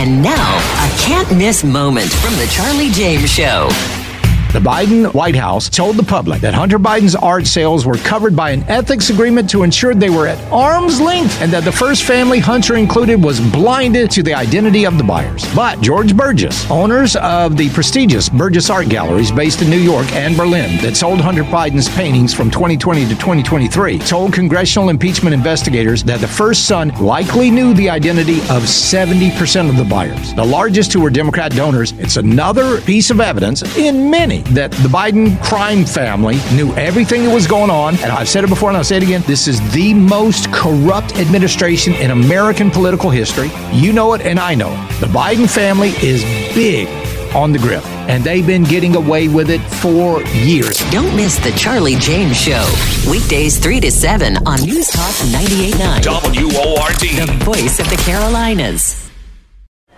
And now, a can't miss moment from the Charlie James Show. The Biden White House told the public that Hunter Biden's art sales were covered by an ethics agreement to ensure they were at arm's length and that the first family Hunter included was blinded to the identity of the buyers. But George Bergès, owners of the prestigious Bergès Art Galleries based in New York and Berlin that sold Hunter Biden's paintings from 2020 to 2023, told congressional impeachment investigators that the first son likely knew the identity of 70% of the buyers. The largest who were Democrat donors, it's another piece of evidence in many that the Biden crime family knew everything that was going on. And I've said it before and I'll say it again. This is the most corrupt administration in American political history. You know it, and I know it. The Biden family is big on the grip, and they've been getting away with it for years. Don't miss the Charlie James Show. Weekdays 3 to 7 on News Talk 98.9. WORD. The voice of the Carolinas.